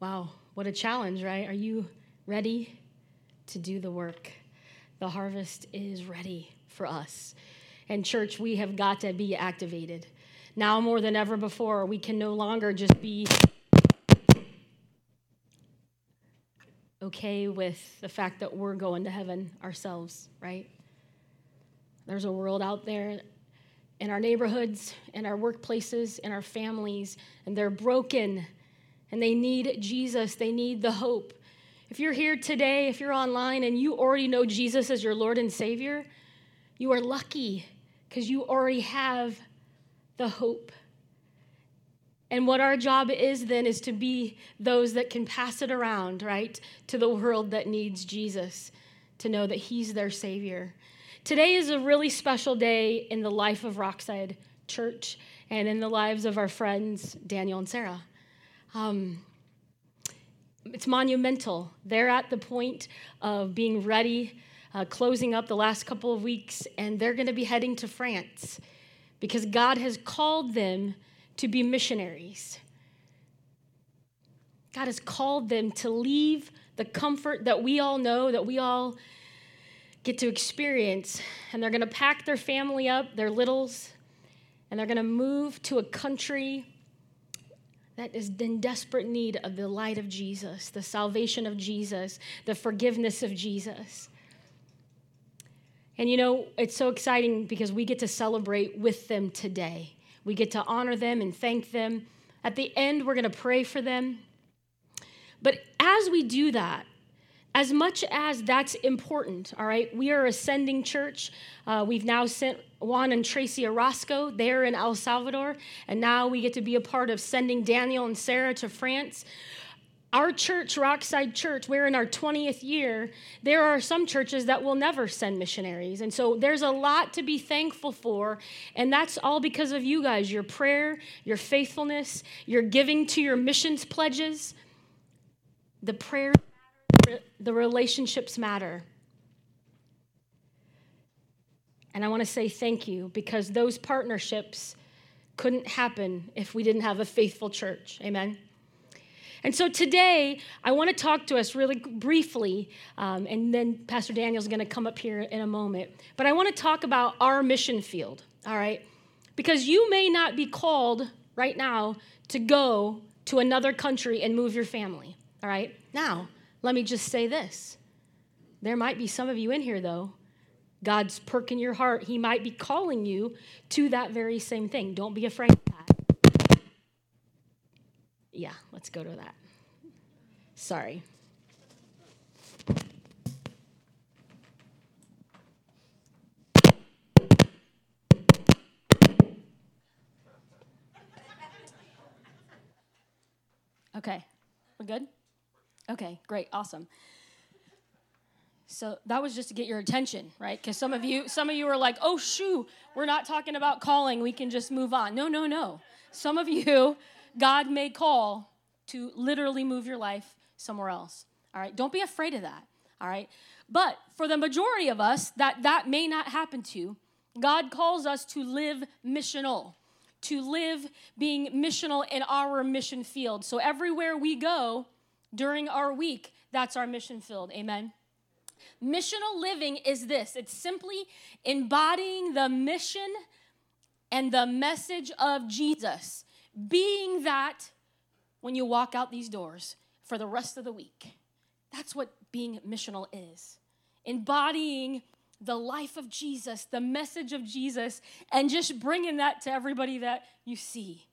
Wow, what a challenge, right? Are you ready to do the work? The harvest is ready for us. And, church, we have got to be activated. Now more than ever before, we can no longer just be okay with the fact that we're going to heaven ourselves, right? There's a world out there in our neighborhoods, in our workplaces, in our families, and they're broken and they need Jesus. They need the hope. If you're here today, if you're online and you already know Jesus as your Lord and Savior, you are lucky because you already have the hope. And what our job is then is to be those that can pass it around, right, to the world that needs Jesus, to know that He's their Savior. Today is a really special day in the life of Rockside Church and in the lives of our friends, Daniel and Sarah. Um, it's monumental. They're at the point of being ready, uh, closing up the last couple of weeks, and they're going to be heading to France because God has called them to be missionaries. God has called them to leave the comfort that we all know, that we all get to experience, and they're going to pack their family up, their littles, and they're going to move to a country that is in desperate need of the light of Jesus, the salvation of Jesus, the forgiveness of Jesus. And you know, it's so exciting because we get to celebrate with them today. We get to honor them and thank them. At the end, we're going to pray for them. But as we do that, as much as that's important, all right, we are ascending church. Uh, we've now sent Juan and Tracy Orozco there in El Salvador, and now we get to be a part of sending Daniel and Sarah to France. Our church, Rockside Church, we're in our 20th year. There are some churches that will never send missionaries. And so there's a lot to be thankful for. And that's all because of you guys your prayer, your faithfulness, your giving to your missions pledges. The the relationships matter. And I want to say thank you because those partnerships couldn't happen if we didn't have a faithful church. Amen. And so today, I want to talk to us really briefly, um, and then Pastor Daniel's going to come up here in a moment. But I want to talk about our mission field, all right? Because you may not be called right now to go to another country and move your family, all right? Now, let me just say this. There might be some of you in here, though. God's perking your heart. He might be calling you to that very same thing. Don't be afraid of that. Yeah, let's go to that. Sorry. Okay, we're good? Okay, great, awesome. So that was just to get your attention, right? Because some of you, some of you are like, "Oh, shoo, we're not talking about calling. We can just move on." No, no, no. Some of you, God may call to literally move your life somewhere else. All right, don't be afraid of that. All right, but for the majority of us, that that may not happen to. God calls us to live missional, to live being missional in our mission field. So everywhere we go, during our week, that's our mission field. Amen. Missional living is this it's simply embodying the mission and the message of Jesus, being that when you walk out these doors for the rest of the week. That's what being missional is. Embodying the life of Jesus, the message of Jesus, and just bringing that to everybody that you see.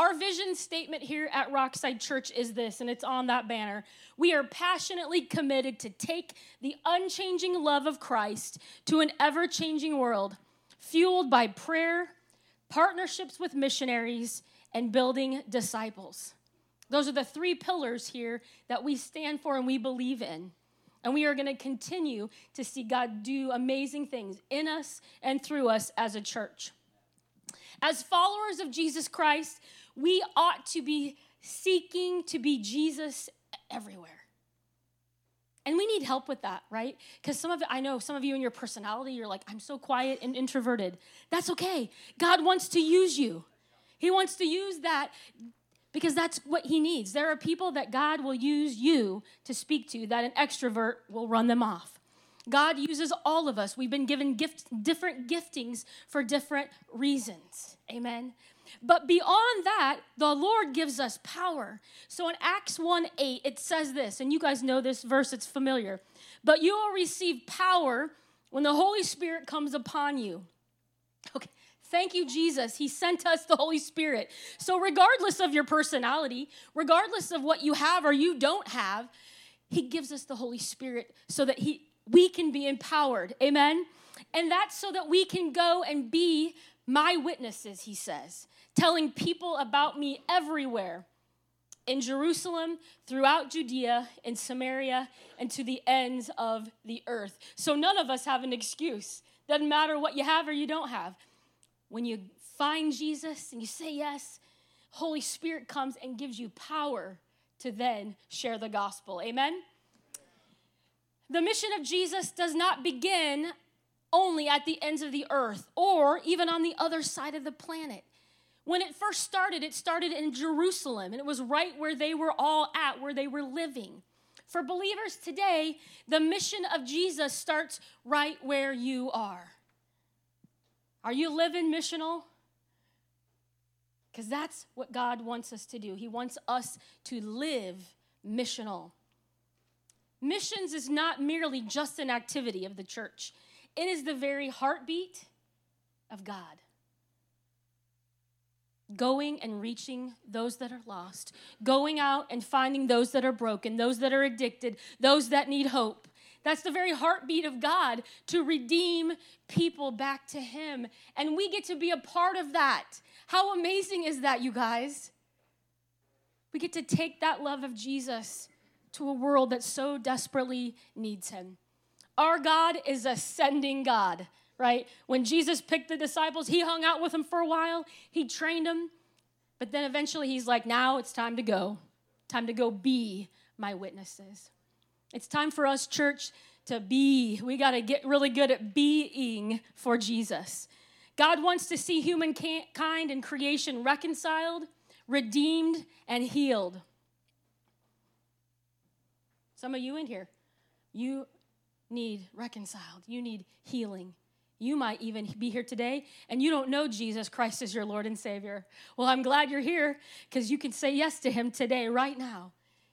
Our vision statement here at Rockside Church is this, and it's on that banner. We are passionately committed to take the unchanging love of Christ to an ever changing world, fueled by prayer, partnerships with missionaries, and building disciples. Those are the three pillars here that we stand for and we believe in. And we are going to continue to see God do amazing things in us and through us as a church. As followers of Jesus Christ, we ought to be seeking to be Jesus everywhere. And we need help with that, right? Because some of I know some of you in your personality, you're like, I'm so quiet and introverted. That's okay. God wants to use you. He wants to use that because that's what he needs. There are people that God will use you to speak to that an extrovert will run them off. God uses all of us. We've been given gift, different giftings for different reasons. Amen. But beyond that, the Lord gives us power. So in Acts 1 8, it says this, and you guys know this verse, it's familiar. But you will receive power when the Holy Spirit comes upon you. Okay, Thank you, Jesus. He sent us the Holy Spirit. So, regardless of your personality, regardless of what you have or you don't have, He gives us the Holy Spirit so that he, we can be empowered. Amen? And that's so that we can go and be my witnesses, He says, telling people about me everywhere in Jerusalem, throughout Judea, in Samaria, and to the ends of the earth. So, none of us have an excuse. Doesn't matter what you have or you don't have when you find Jesus and you say yes, Holy Spirit comes and gives you power to then share the gospel. Amen? The mission of Jesus does not begin only at the ends of the earth or even on the other side of the planet. When it first started, it started in Jerusalem, and it was right where they were all at, where they were living. For believers today, the mission of Jesus starts right where you are. Are you living missional? Because that's what God wants us to do. He wants us to live missional. Missions is not merely just an activity of the church, it is the very heartbeat of God. Going and reaching those that are lost, going out and finding those that are broken, those that are addicted, those that need hope. That's the very heartbeat of God to redeem people back to Him. And we get to be a part of that. How amazing is that, you guys? We get to take that love of Jesus to a world that so desperately needs Him. Our God is a sending God, right? When Jesus picked the disciples, He hung out with them for a while, He trained them, but then eventually He's like, now it's time to go. Time to go be my witnesses. It's time for us, church, to be. We got to get really good at being for Jesus. God wants to see humankind and creation reconciled, redeemed, and healed. Some of you in here, you need reconciled. You need healing. You might even be here today and you don't know Jesus Christ as your Lord and Savior. Well, I'm glad you're here because you can say yes to Him today, right now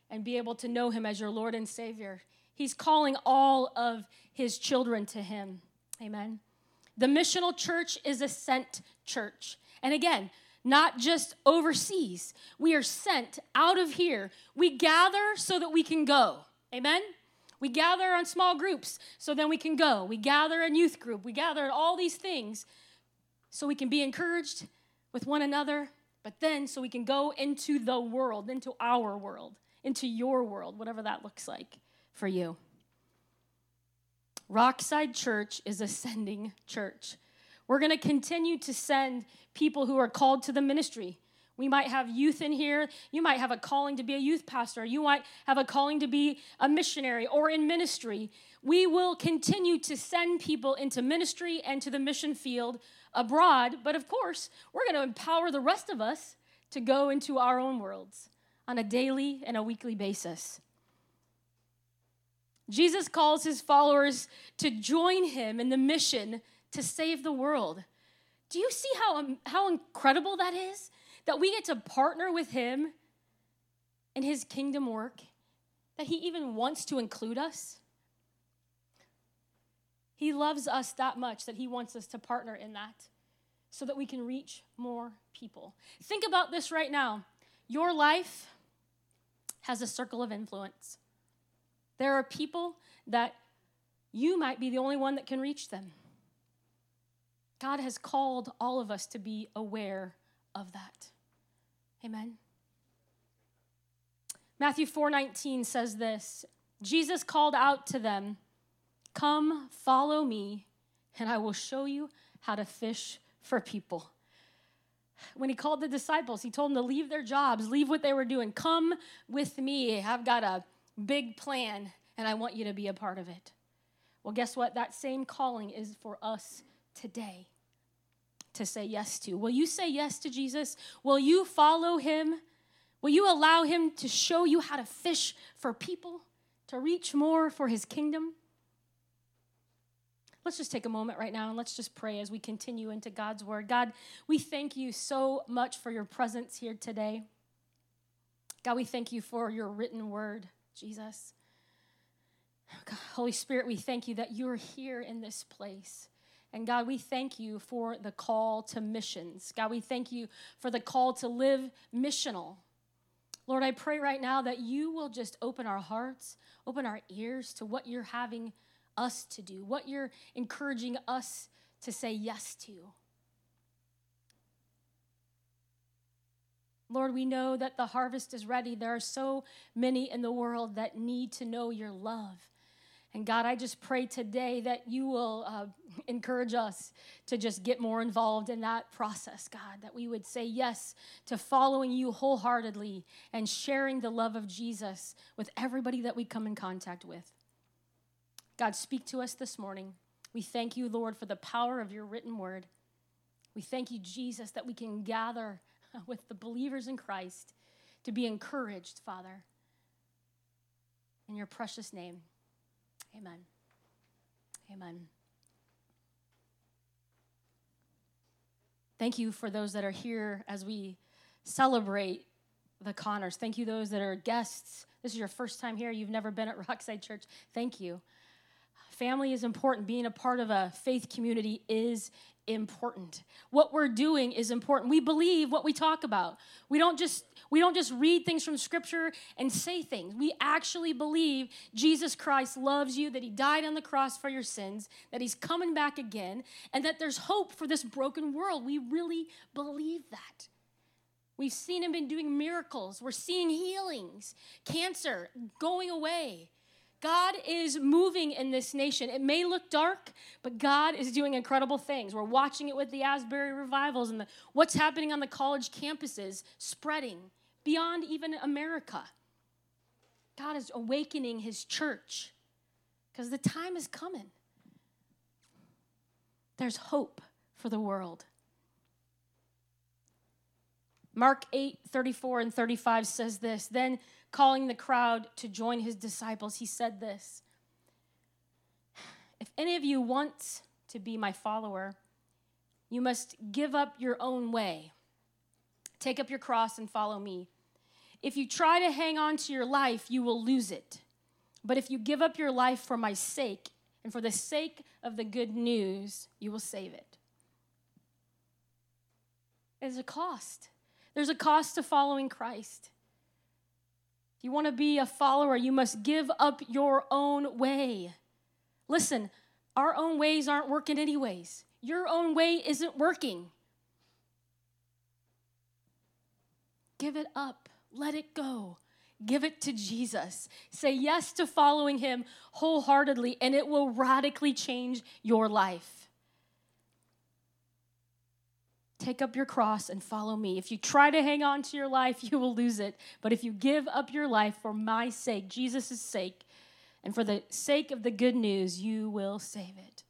and be able to know him as your Lord and Savior. He's calling all of his children to him. Amen. The missional church is a sent church. And again, not just overseas. We are sent out of here. We gather so that we can go. Amen? We gather on small groups so then we can go. We gather in youth group. We gather in all these things so we can be encouraged with one another, but then so we can go into the world, into our world into your world, whatever that looks like for you. Rockside Church is a sending church. We're going to continue to send people who are called to the ministry. We might have youth in here. You might have a calling to be a youth pastor. You might have a calling to be a missionary or in ministry. We will continue to send people into ministry and to the mission field abroad. But of course, we're going to empower the rest of us to go into our own worlds on a daily and a weekly basis. Jesus calls his followers to join him in the mission to save the world. Do you see how, um, how incredible that is? That we get to partner with him in his kingdom work, that he even wants to include us. He loves us that much that he wants us to partner in that so that we can reach more people. Think about this right now. Your life has a circle of influence. There are people that you might be the only one that can reach them. God has called all of us to be aware of that. Amen. Matthew 4:19 says this. Jesus called out to them, "Come, follow me, and I will show you how to fish for people." when he called the disciples, he told them to leave their jobs, leave what they were doing. Come with me. I've got a big plan, and I want you to be a part of it. Well, guess what? That same calling is for us today to say yes to. Will you say yes to Jesus? Will you follow him? Will you allow Him to show you how to fish for people, to reach more for His kingdom? Let's just take a moment right now and let's just pray as we continue into God's word. God, we thank you so much for your presence here today. God, we thank you for your written word, Jesus. God, Holy Spirit, we thank you that you're here in this place. And God, we thank you for the call to missions. God, we thank you for the call to live missional. Lord, I pray right now that you will just open our hearts, open our ears to what you're having us to do, what you're encouraging us to say yes to. Lord, we know that the harvest is ready. There are so many in the world that need to know your love. And God, I just pray today that you will uh, encourage us to just get more involved in that process, God, that we would say yes to following you wholeheartedly and sharing the love of Jesus with everybody that we come in contact with. God, speak to us this morning. We thank you, Lord, for the power of your written word. We thank you, Jesus, that we can gather with the believers in Christ to be encouraged, Father. In your precious name, amen. Amen. Thank you for those that are here as we celebrate the Connors. Thank you, those that are guests. This is your first time here. You've never been at Rockside Church. Thank you. Family is important. Being a part of a faith community is important. What we're doing is important. We believe what we talk about. We don't just we don't just read things from scripture and say things. We actually believe Jesus Christ loves you, that he died on the cross for your sins, that he's coming back again, and that there's hope for this broken world. We really believe that. We've seen him been doing miracles. We're seeing healings, cancer going away. God is moving in this nation. It may look dark, but God is doing incredible things. We're watching it with the Asbury revivals and the, what's happening on the college campuses, spreading beyond even America. God is awakening his church because the time is coming. There's hope for the world. Mark 8, 34 and 35 says this Then calling the crowd to join his disciples, he said this If any of you want to be my follower, you must give up your own way. Take up your cross and follow me. If you try to hang on to your life, you will lose it. But if you give up your life for my sake and for the sake of the good news, you will save it. There's a cost. There's a cost to following Christ. If you want to be a follower, you must give up your own way. Listen, our own ways aren't working, anyways. Your own way isn't working. Give it up, let it go. Give it to Jesus. Say yes to following him wholeheartedly, and it will radically change your life. Take up your cross and follow me. If you try to hang on to your life, you will lose it. But if you give up your life for my sake, Jesus' sake, and for the sake of the good news, you will save it.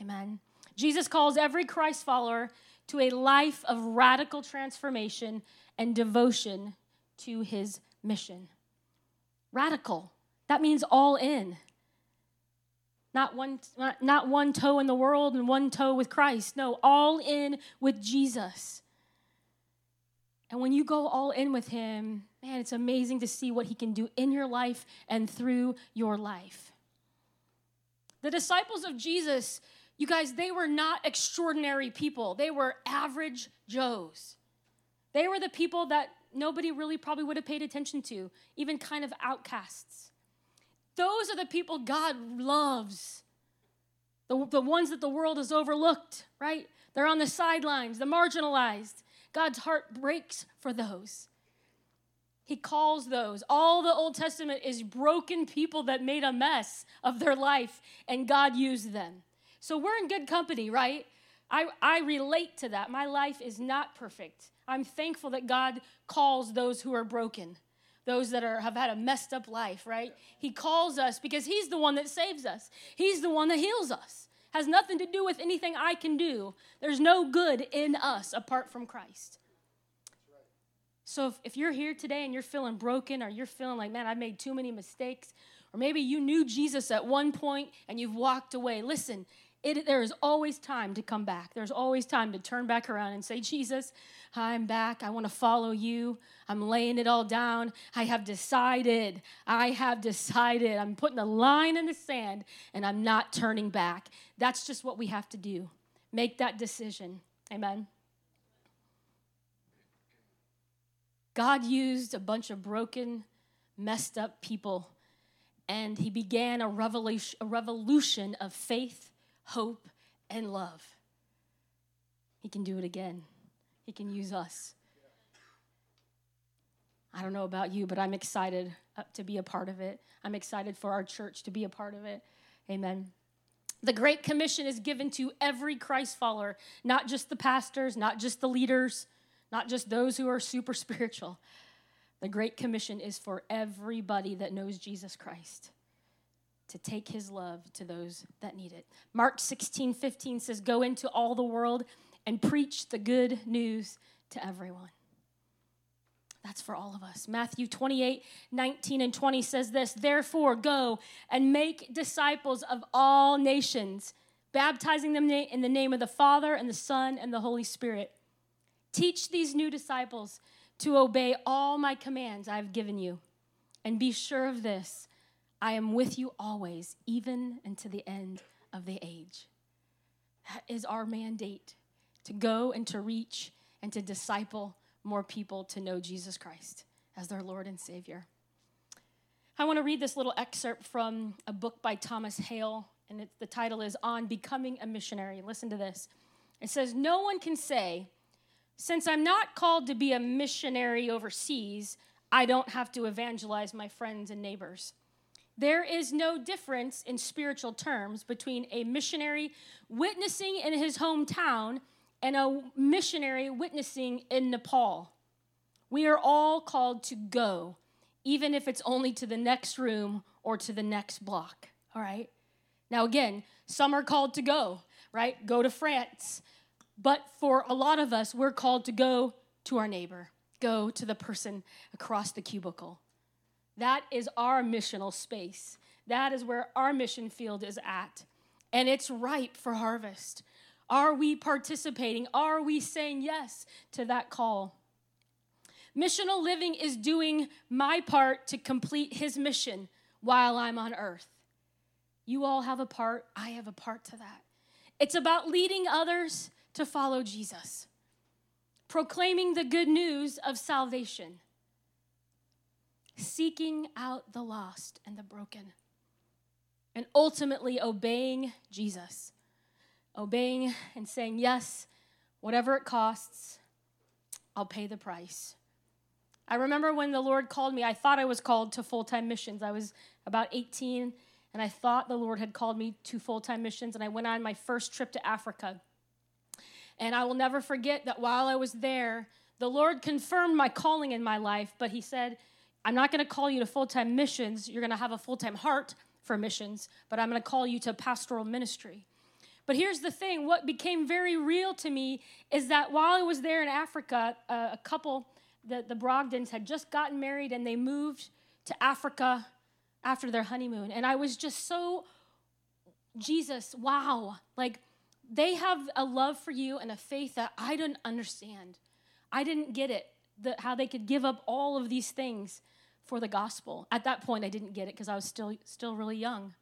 Amen. Jesus calls every Christ follower to a life of radical transformation and devotion to his mission. Radical. That means all in. Not one, not, one toe in the world and one toe with Christ. No, all in with Jesus. And when you go all in with Him, man, it's amazing to see what He can do in your life and through your life. The disciples of Jesus, you guys, they were not extraordinary people, they were average Joes. They were the people that nobody really probably would have paid attention to, even kind of outcasts. Those are the people God loves. The, the ones that the world has overlooked, right? They're on the sidelines, the marginalized. God's heart breaks for those. He calls those. All the Old Testament is broken people that made a mess of their life, and God used them. So we're in good company, right? I, I relate to that. My life is not perfect. I'm thankful that God calls those who are broken those that are, have had a messed up life, right? He calls us because He's the one that saves us, He's the one that heals us. Has nothing to do with anything I can do. There's no good in us apart from Christ. So if, if you're here today and you're feeling broken or you're feeling like, man, I made too many mistakes, or maybe you knew Jesus at one point and you've walked away, listen, it, there is always time to come back. There's always time to turn back around and say, Jesus, I'm back. I want to follow you. I'm laying it all down. I have decided. I have decided. I'm putting a line in the sand and I'm not turning back. That's just what we have to do. Make that decision. Amen. God used a bunch of broken, messed up people, and He began a revolution, a revolution of faith, hope, and love. He can do it again, He can use us. I don't know about you, but I'm excited uh, to be a part of it. I'm excited for our church to be a part of it. Amen. The Great Commission is given to every Christ follower, not just the pastors, not just the leaders, not just those who are super spiritual. The Great Commission is for everybody that knows Jesus Christ to take his love to those that need it. Mark 16, 15 says, Go into all the world and preach the good news to everyone. That's for all of us. Matthew 28, 19 and 20 says this Therefore, go and make disciples of all nations, baptizing them in the name of the Father and the Son and the Holy Spirit Teach these new disciples to obey all my commands I've given you. And be sure of this I am with you always, even unto the end of the age. That is our mandate to go and to reach and to disciple more people to know Jesus Christ as their Lord and Savior. I want to read this little excerpt from a book by Thomas Hale, and it, the title is On Becoming a Missionary. Listen to this. It says, No one can say, since I'm not called to be a missionary overseas, I don't have to evangelize my friends and neighbors. There is no difference in spiritual terms between a missionary witnessing in his hometown and a missionary witnessing in Nepal. We are all called to go, even if it's only to the next room or to the next block, all right? Now, again, some are called to go, right? Go to France, but for a lot of us, we're called to go to our neighbor, go to the person across the cubicle. That is our missional space. That is where our mission field is at. And it's ripe for harvest. Are we participating? Are we saying yes to that call? Missional living is doing my part to complete his mission while I'm on earth. You all have a part, I have a part to that. It's about leading others to follow Jesus, proclaiming the good news of salvation, seeking out the lost and the broken, and ultimately obeying Jesus. Obeying and saying, Yes, whatever it costs, I'll pay the price. I remember when the Lord called me, I thought I was called to full time missions. I was about 18, and I thought the Lord had called me to full time missions, and I went on my first trip to Africa. And I will never forget that while I was there, the Lord confirmed my calling in my life, but He said, I'm not going to call you to full time missions. You're going to have a full time heart for missions, but I'm going to call you to pastoral ministry. But here's the thing what became very real to me is that while I was there in Africa, uh, a couple, the, the Brogdons, had just gotten married and they moved to Africa after their honeymoon. And I was just so, Jesus, wow. Like, they have a love for you and a faith that I didn't understand. I didn't get it, the, how they could give up all of these things for the gospel. At that point, I didn't get it because I was still, still really young.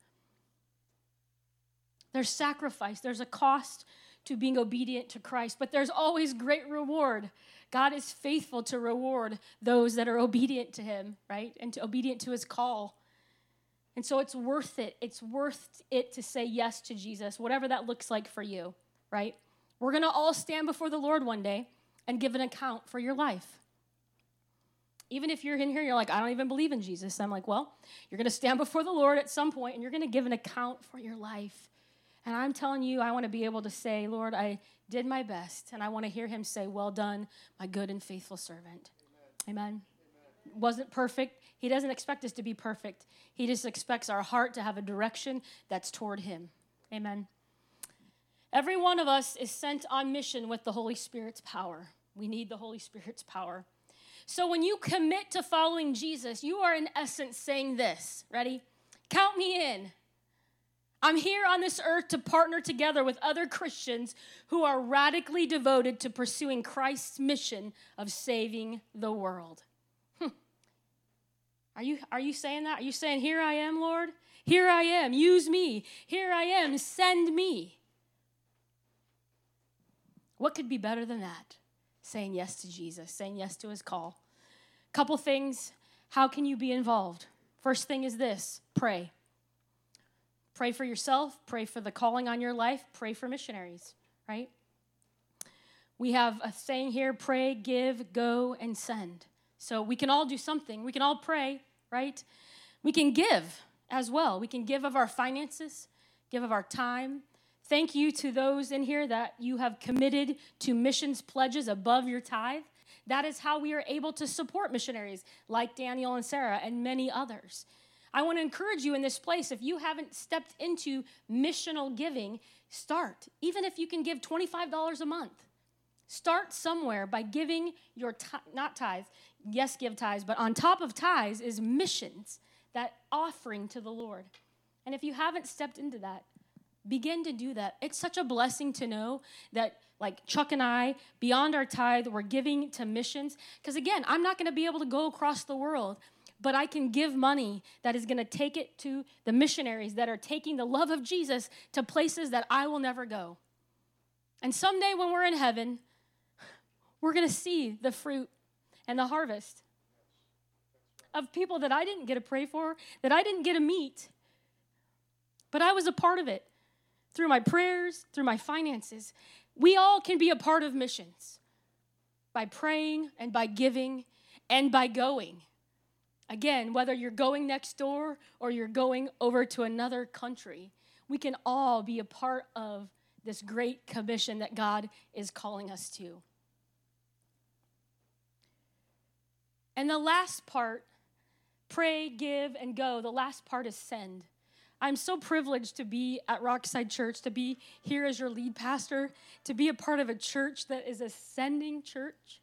There's sacrifice, there's a cost to being obedient to Christ, but there's always great reward. God is faithful to reward those that are obedient to Him, right? And to obedient to His call. And so it's worth it. It's worth it to say yes to Jesus, whatever that looks like for you, right? We're going to all stand before the Lord one day and give an account for your life. Even if you're in here, you're like, I don't even believe in Jesus. I'm like, well, you're going to stand before the Lord at some point and you're going to give an account for your life. And I'm telling you, I want to be able to say, Lord, I did my best. And I want to hear him say, Well done, my good and faithful servant. Amen. Amen. Amen. Wasn't perfect. He doesn't expect us to be perfect. He just expects our heart to have a direction that's toward Him. Amen. Every one of us is sent on mission with the Holy Spirit's power. We need the Holy Spirit's power. So when you commit to following Jesus, you are in essence saying this. Ready? Count me in. I'm here on this earth to partner together with other Christians who are radically devoted to pursuing Christ's mission of saving the world. Hmm. Are you, are you saying that? Are you saying, Here I am, Lord? Here I am, use me. Here I am, send me. What could be better than that? Saying yes to Jesus, saying yes to his call. Couple things. How can you be involved? First thing is this pray. Pray for yourself, pray for the calling on your life, pray for missionaries, right? We have a saying here pray, give, go, and send. So we can all do something. We can all pray, right? We can give as well. We can give of our finances, give of our time. Thank you to those in here that you have committed to missions pledges above your tithe. That is how we are able to support missionaries like Daniel and Sarah and many others. I want to encourage you in this place if you haven't stepped into missional giving, start. Even if you can give $25 a month. Start somewhere by giving your t- not tithe. Yes, give tithes, but on top of tithes is missions, that offering to the Lord. And if you haven't stepped into that, begin to do that. It's such a blessing to know that like Chuck and I, beyond our tithe, we're giving to missions. Because again, I'm not going to be able to go across the world but I can give money that is going to take it to the missionaries that are taking the love of Jesus to places that I will never go. And someday when we're in heaven, we're going to see the fruit and the harvest of people that I didn't get to pray for, that I didn't get to meet, but I was a part of it through my prayers, through my finances. We all can be a part of missions by praying and by giving and by going. Again, whether you're going next door or you're going over to another country, we can all be a part of this great commission that God is calling us to. And the last part, pray, give, and go, the last part is send. I'm so privileged to be at Rockside Church, to be here as your lead pastor, to be a part of a church that is a sending church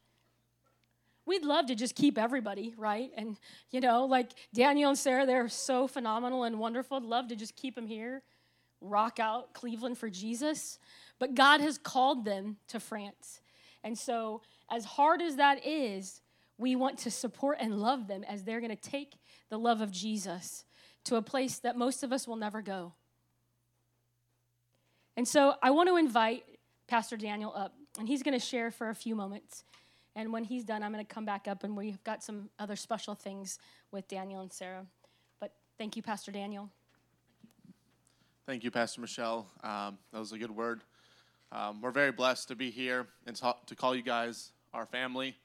we'd love to just keep everybody, right? And, you know, like Daniel and Sarah, they're so phenomenal and wonderful. I'd love to just keep them here, rock out Cleveland for Jesus. But God has called them to France. And so, as hard as that is, we want to support and love them as they're going to take the love of Jesus to a place that most of us will never go. And so, I want to invite Pastor Daniel up, and he's going to share for a few moments. And when he's done, I'm going to come back up and we've got some other special things with Daniel and Sarah. But thank you, Pastor Daniel. Thank you, Pastor Michelle. Um, that was a good word. Um, we're very blessed to be here and to call you guys our family,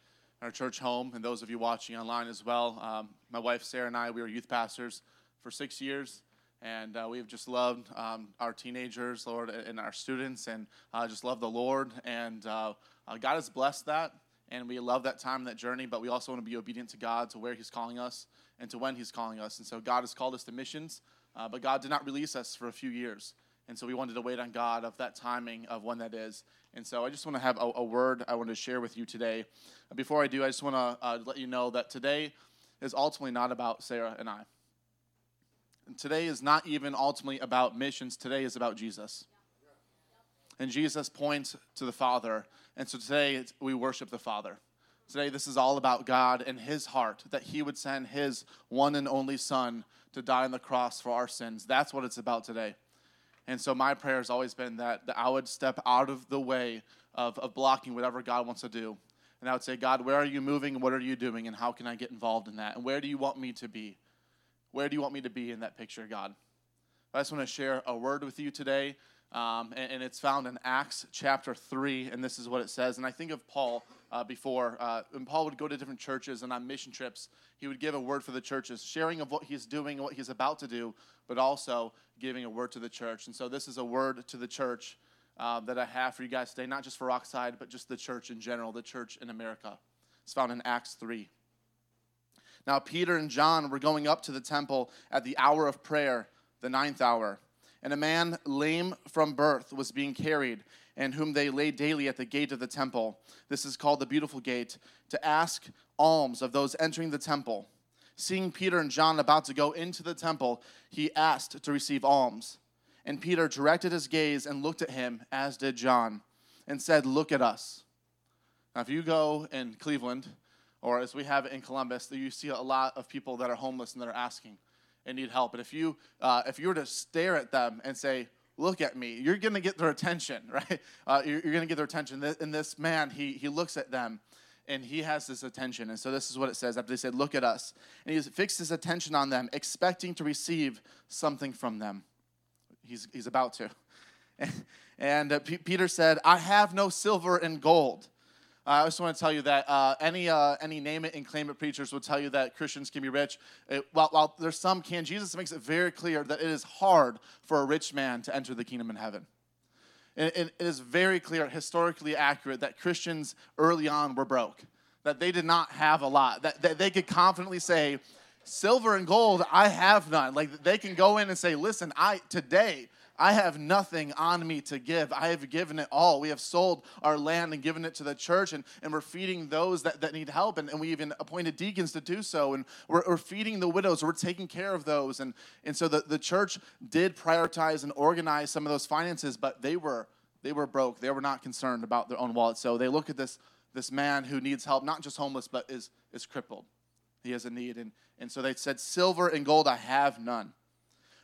our church home, and those of you watching online as well. Um, my wife Sarah and I, we were youth pastors for six years, and uh, we've just loved um, our teenagers, Lord, and our students, and uh, just love the Lord. And uh, uh God has blessed that and we love that time, and that journey, but we also want to be obedient to God, to where He's calling us, and to when He's calling us. And so God has called us to missions, uh, but God did not release us for a few years. And so we wanted to wait on God of that timing of when that is. And so I just want to have a, a word I want to share with you today. Before I do, I just want to uh, let you know that today is ultimately not about Sarah and I. And today is not even ultimately about missions, today is about Jesus. And Jesus points to the Father. And so today we worship the Father. Today, this is all about God and His heart, that He would send His one and only Son to die on the cross for our sins. That's what it's about today. And so, my prayer has always been that, that I would step out of the way of, of blocking whatever God wants to do. And I would say, God, where are you moving? What are you doing? And how can I get involved in that? And where do you want me to be? Where do you want me to be in that picture, God? I just want to share a word with you today um, and, and, it's found in Acts chapter 3, and this is what it says. And I think of Paul uh, before. Uh, when Paul would go to different churches and on mission trips, he would give a word for the churches, sharing of what he's doing and what he's about to do, but also giving a word to the church. And so this is a word to the church uh, that I have for you guys today, not just for Rockside, but just the church in general, the church in America. It's found in Acts 3. Now, Peter and John were going up to the temple at the hour of prayer, the ninth hour and a man lame from birth was being carried, and whom they laid daily at the gate of the temple. This is called the beautiful gate, to ask alms of those entering the temple. Seeing Peter and John about to go into the temple, he asked to receive alms. And Peter directed his gaze and looked at him, as did John, and said, Look at us. Now, if you go in Cleveland, or as we have in Columbus, you see a lot of people that are homeless and that are asking and need help. And if you, uh, if you were to stare at them and say, look at me, you're going to get their attention, right? Uh, you're, you're going to get their attention. And this man, he, he looks at them and he has this attention. And so this is what it says after they said, Look at us. And he fixed his attention on them, expecting to receive something from them. He's, he's about to. And, uh, P- Peter said, I have no silver and gold. Uh, I just want to tell you that uh, any uh, any name it and claim it preachers will tell you that Christians can be rich. It, while, while there's some can, Jesus makes it very clear that it is hard for a rich man to enter the kingdom in heaven. It, it is very clear, historically accurate, that Christians early on were broke, that they did not have a lot, that, that they could confidently say, silver and gold, I have none. Like they can go in and say, listen, I today I have nothing on me to give. I have given it all. We have sold our land and given it to the church, and, and we're feeding those that, that need help. And, and we even appointed deacons to do so. And we're, we're feeding the widows. We're taking care of those. And, and so the, the church did prioritize and organize some of those finances, but they were, they were broke. They were not concerned about their own wallet. So they look at this, this man who needs help, not just homeless, but is, is crippled. He has a need. And, and so they said, Silver and gold I have none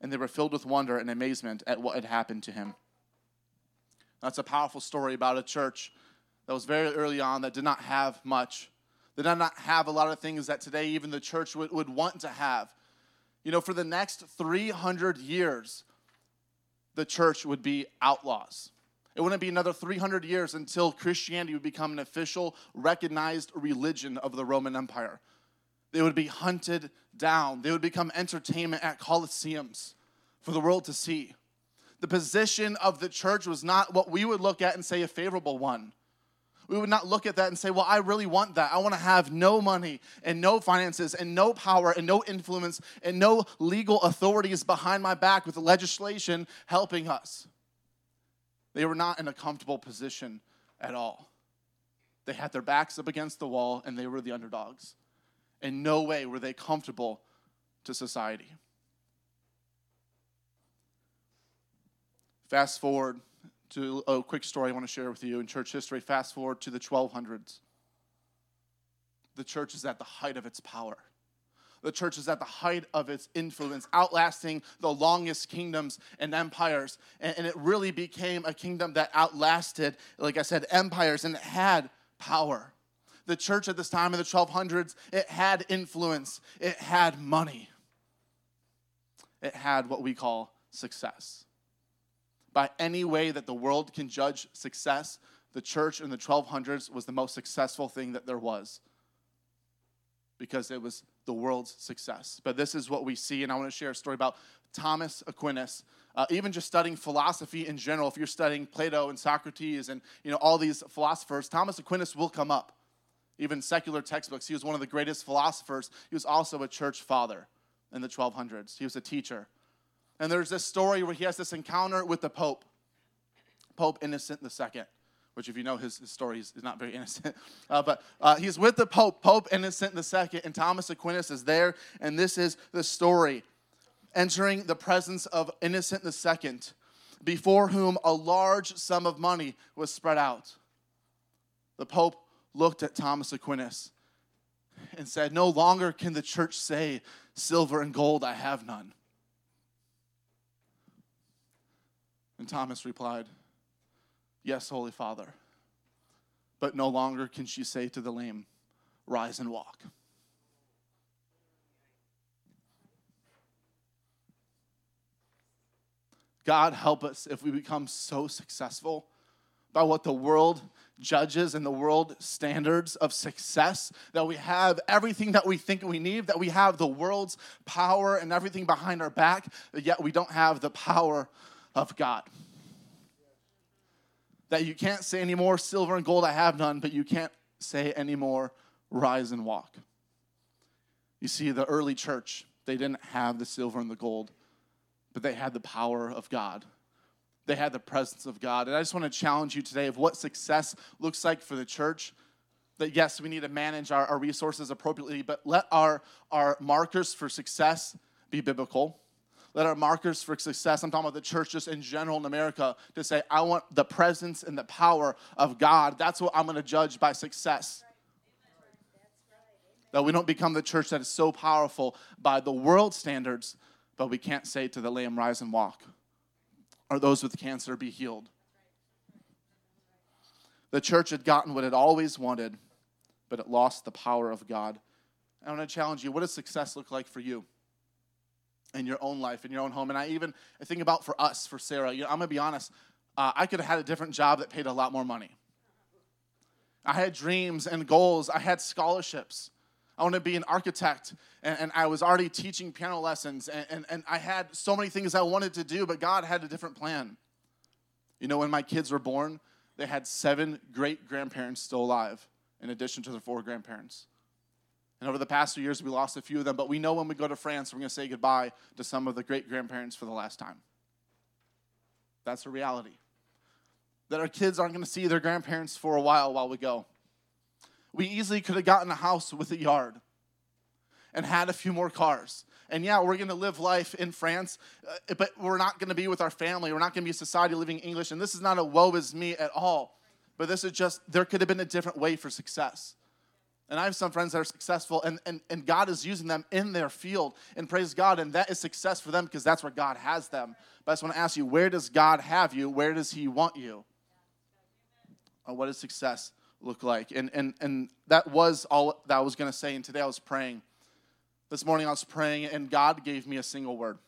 and they were filled with wonder and amazement at what had happened to him. That's a powerful story about a church that was very early on that did not have much. They did not have a lot of things that today even the church would, would want to have. You know, for the next 300 years, the church would be outlaws. It wouldn't be another 300 years until Christianity would become an official, recognized religion of the Roman Empire. They would be hunted down. They would become entertainment at coliseums for the world to see. The position of the church was not what we would look at and say a favorable one. We would not look at that and say, Well, I really want that. I want to have no money and no finances and no power and no influence and no legal authorities behind my back with legislation helping us. They were not in a comfortable position at all. They had their backs up against the wall and they were the underdogs. In no way were they comfortable to society. Fast forward to a quick story I want to share with you in church history. Fast forward to the 1200s. The church is at the height of its power. The church is at the height of its influence, outlasting the longest kingdoms and empires. And, it really became a kingdom that outlasted, like I said, empires and it had power the church at this time in the 1200s, it had influence, it had money, it had what we call success. By any way that the world can judge success, the church in the 1200s was the most successful thing that there was because it was the world's success. But this is what we see, and I want to share a story about Thomas Aquinas. Uh, even just studying philosophy in general, if you're studying Plato and Socrates and you know all these philosophers, Thomas Aquinas will come up even secular textbooks. He was one of the greatest philosophers. He was also a church father in the 1200s. He was a teacher. And there's this story where he has this encounter with the Pope, Pope Innocent II, which, if you know his, his story, is, not very innocent. Uh, but uh, he's with the Pope, Pope Innocent II, and Thomas Aquinas is there. And this is the story. Entering the presence of Innocent II, before whom a large sum of money was spread out. The Pope looked at Thomas Aquinas and said, No longer can the church say, Silver and gold I have none. And Thomas replied, Yes, Holy Father. But no longer can she say to the lame, Rise and walk. God help us if we become so successful by what the world judges and the world standards of success, that we have everything that we think we need, that we have the world's power and everything behind our back, yet we don't have the power of God. That you can't say anymore, silver and gold I have none, but you can't say anymore, rise and walk. You see, the early church, they didn't have the silver and the gold, but they had the power of God they had the presence of God. And I just want to challenge you today of what success looks like for the church. That yes, we need to manage our, our resources appropriately, but let our, our markers for success be biblical. Let our markers for success, I'm talking about the church just in general in America, to say, I want the presence and the power of God. That's what I'm going to judge by success. That we don't become the church that is so powerful by the world standards, but we can't say to the lamb, rise and walk or those with cancer be healed. The church had gotten what it always wanted, but it lost the power of God. I want to challenge you what does success look like for you? in your own life, in your own home. And I even I think about for us, for Sarah, you know, I'm gonna be honest, uh, I could have had a different job that paid a lot more money. I had dreams and goals, I had scholarships. I want to be an architect. And, and, I was already teaching piano lessons. And, and, and I had so many things I wanted to do, but God had a different plan. You know, when my kids were born, they had seven great grandparents still alive, in addition to their four grandparents. And over the past few years, we lost a few of them, but we know when we go to France, we're going to say goodbye to some of the great grandparents for the last time. That's a reality. That our kids aren't going to see their grandparents for a while while we go. We easily could have gotten a house with a yard and had a few more cars. And yeah, we're going to live life in France, uh, but we're not going to be with our family. We're not going to be a society living English. And this is not a woe is me at all. But this is just, there could have been a different way for success. And I have some friends that are successful, and, and, and God is using them in their field. And praise God, and that is success for them because that's where God has them. But I just want to ask you, where does God have you? Where does He want you? Or what is success? Look like? And, and, and that was all that I was going to say. And today I was praying. This morning I was praying, and God gave me a single word.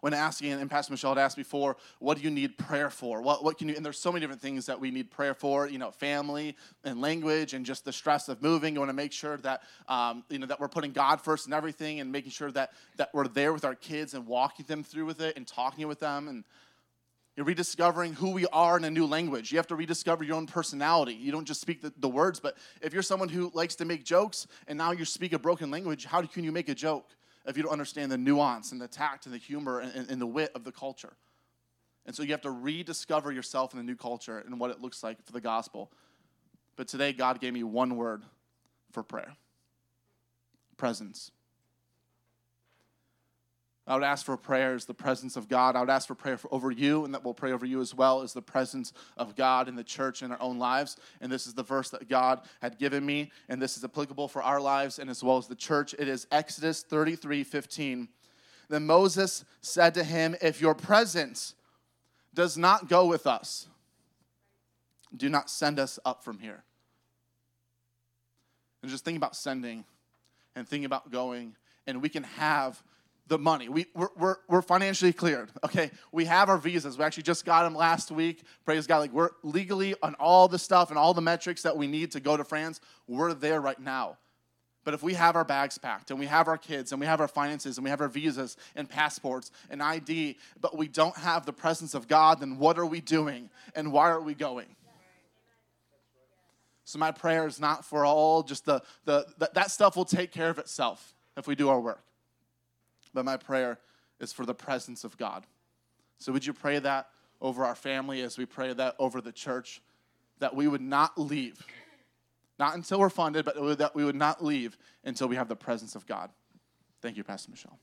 When asking, and Pastor Michelle had asked before, what do you need prayer for? What, what can you, and there's so many different things that we need prayer for, you know, family and language and just the stress of moving. You want to make sure that, um, you know, that we're putting God first and everything and making sure that, that we're there with our kids and walking them through with it and talking with them. And you're rediscovering who we are in a new language. You have to rediscover your own personality. You don't just speak the, the, words, but if you're someone who likes to make jokes and now you speak a broken language, how can you make a joke if you don't understand the nuance and the tact and the humor and, and, the wit of the culture? And so you have to rediscover yourself in the new culture and what it looks like for the gospel. But today, God gave me one word for prayer presence. I would ask for prayers, the presence of God. I would ask for prayer for, over you, and that we'll pray over you as well, is the presence of God in the church in our own lives. And this is the verse that God had given me, and this is applicable for our lives and as well as the church. It is Exodus 33 15. Then Moses said to him, If your presence does not go with us, do not send us up from here. And just think about sending and think about going, and we can have the money. We, we're, we're, we're, financially cleared, okay? We have our visas. We actually just got them last week. Praise God. Like, we're legally on all the stuff and all the metrics that we need to go to France. We're there right now. But if we have our bags packed and we have our kids and we have our finances and we have our visas and passports and ID, but we don't have the presence of God, then what are we doing and why are we going? So, my prayer is not for all just the, the, the that stuff will take care of itself if we do our work but my prayer is for the presence of God. So, would you pray that over our family as we pray that over the church, that we would not leave, not until we're funded, but that we would not leave until we have the presence of God. Thank you, Pastor Michelle.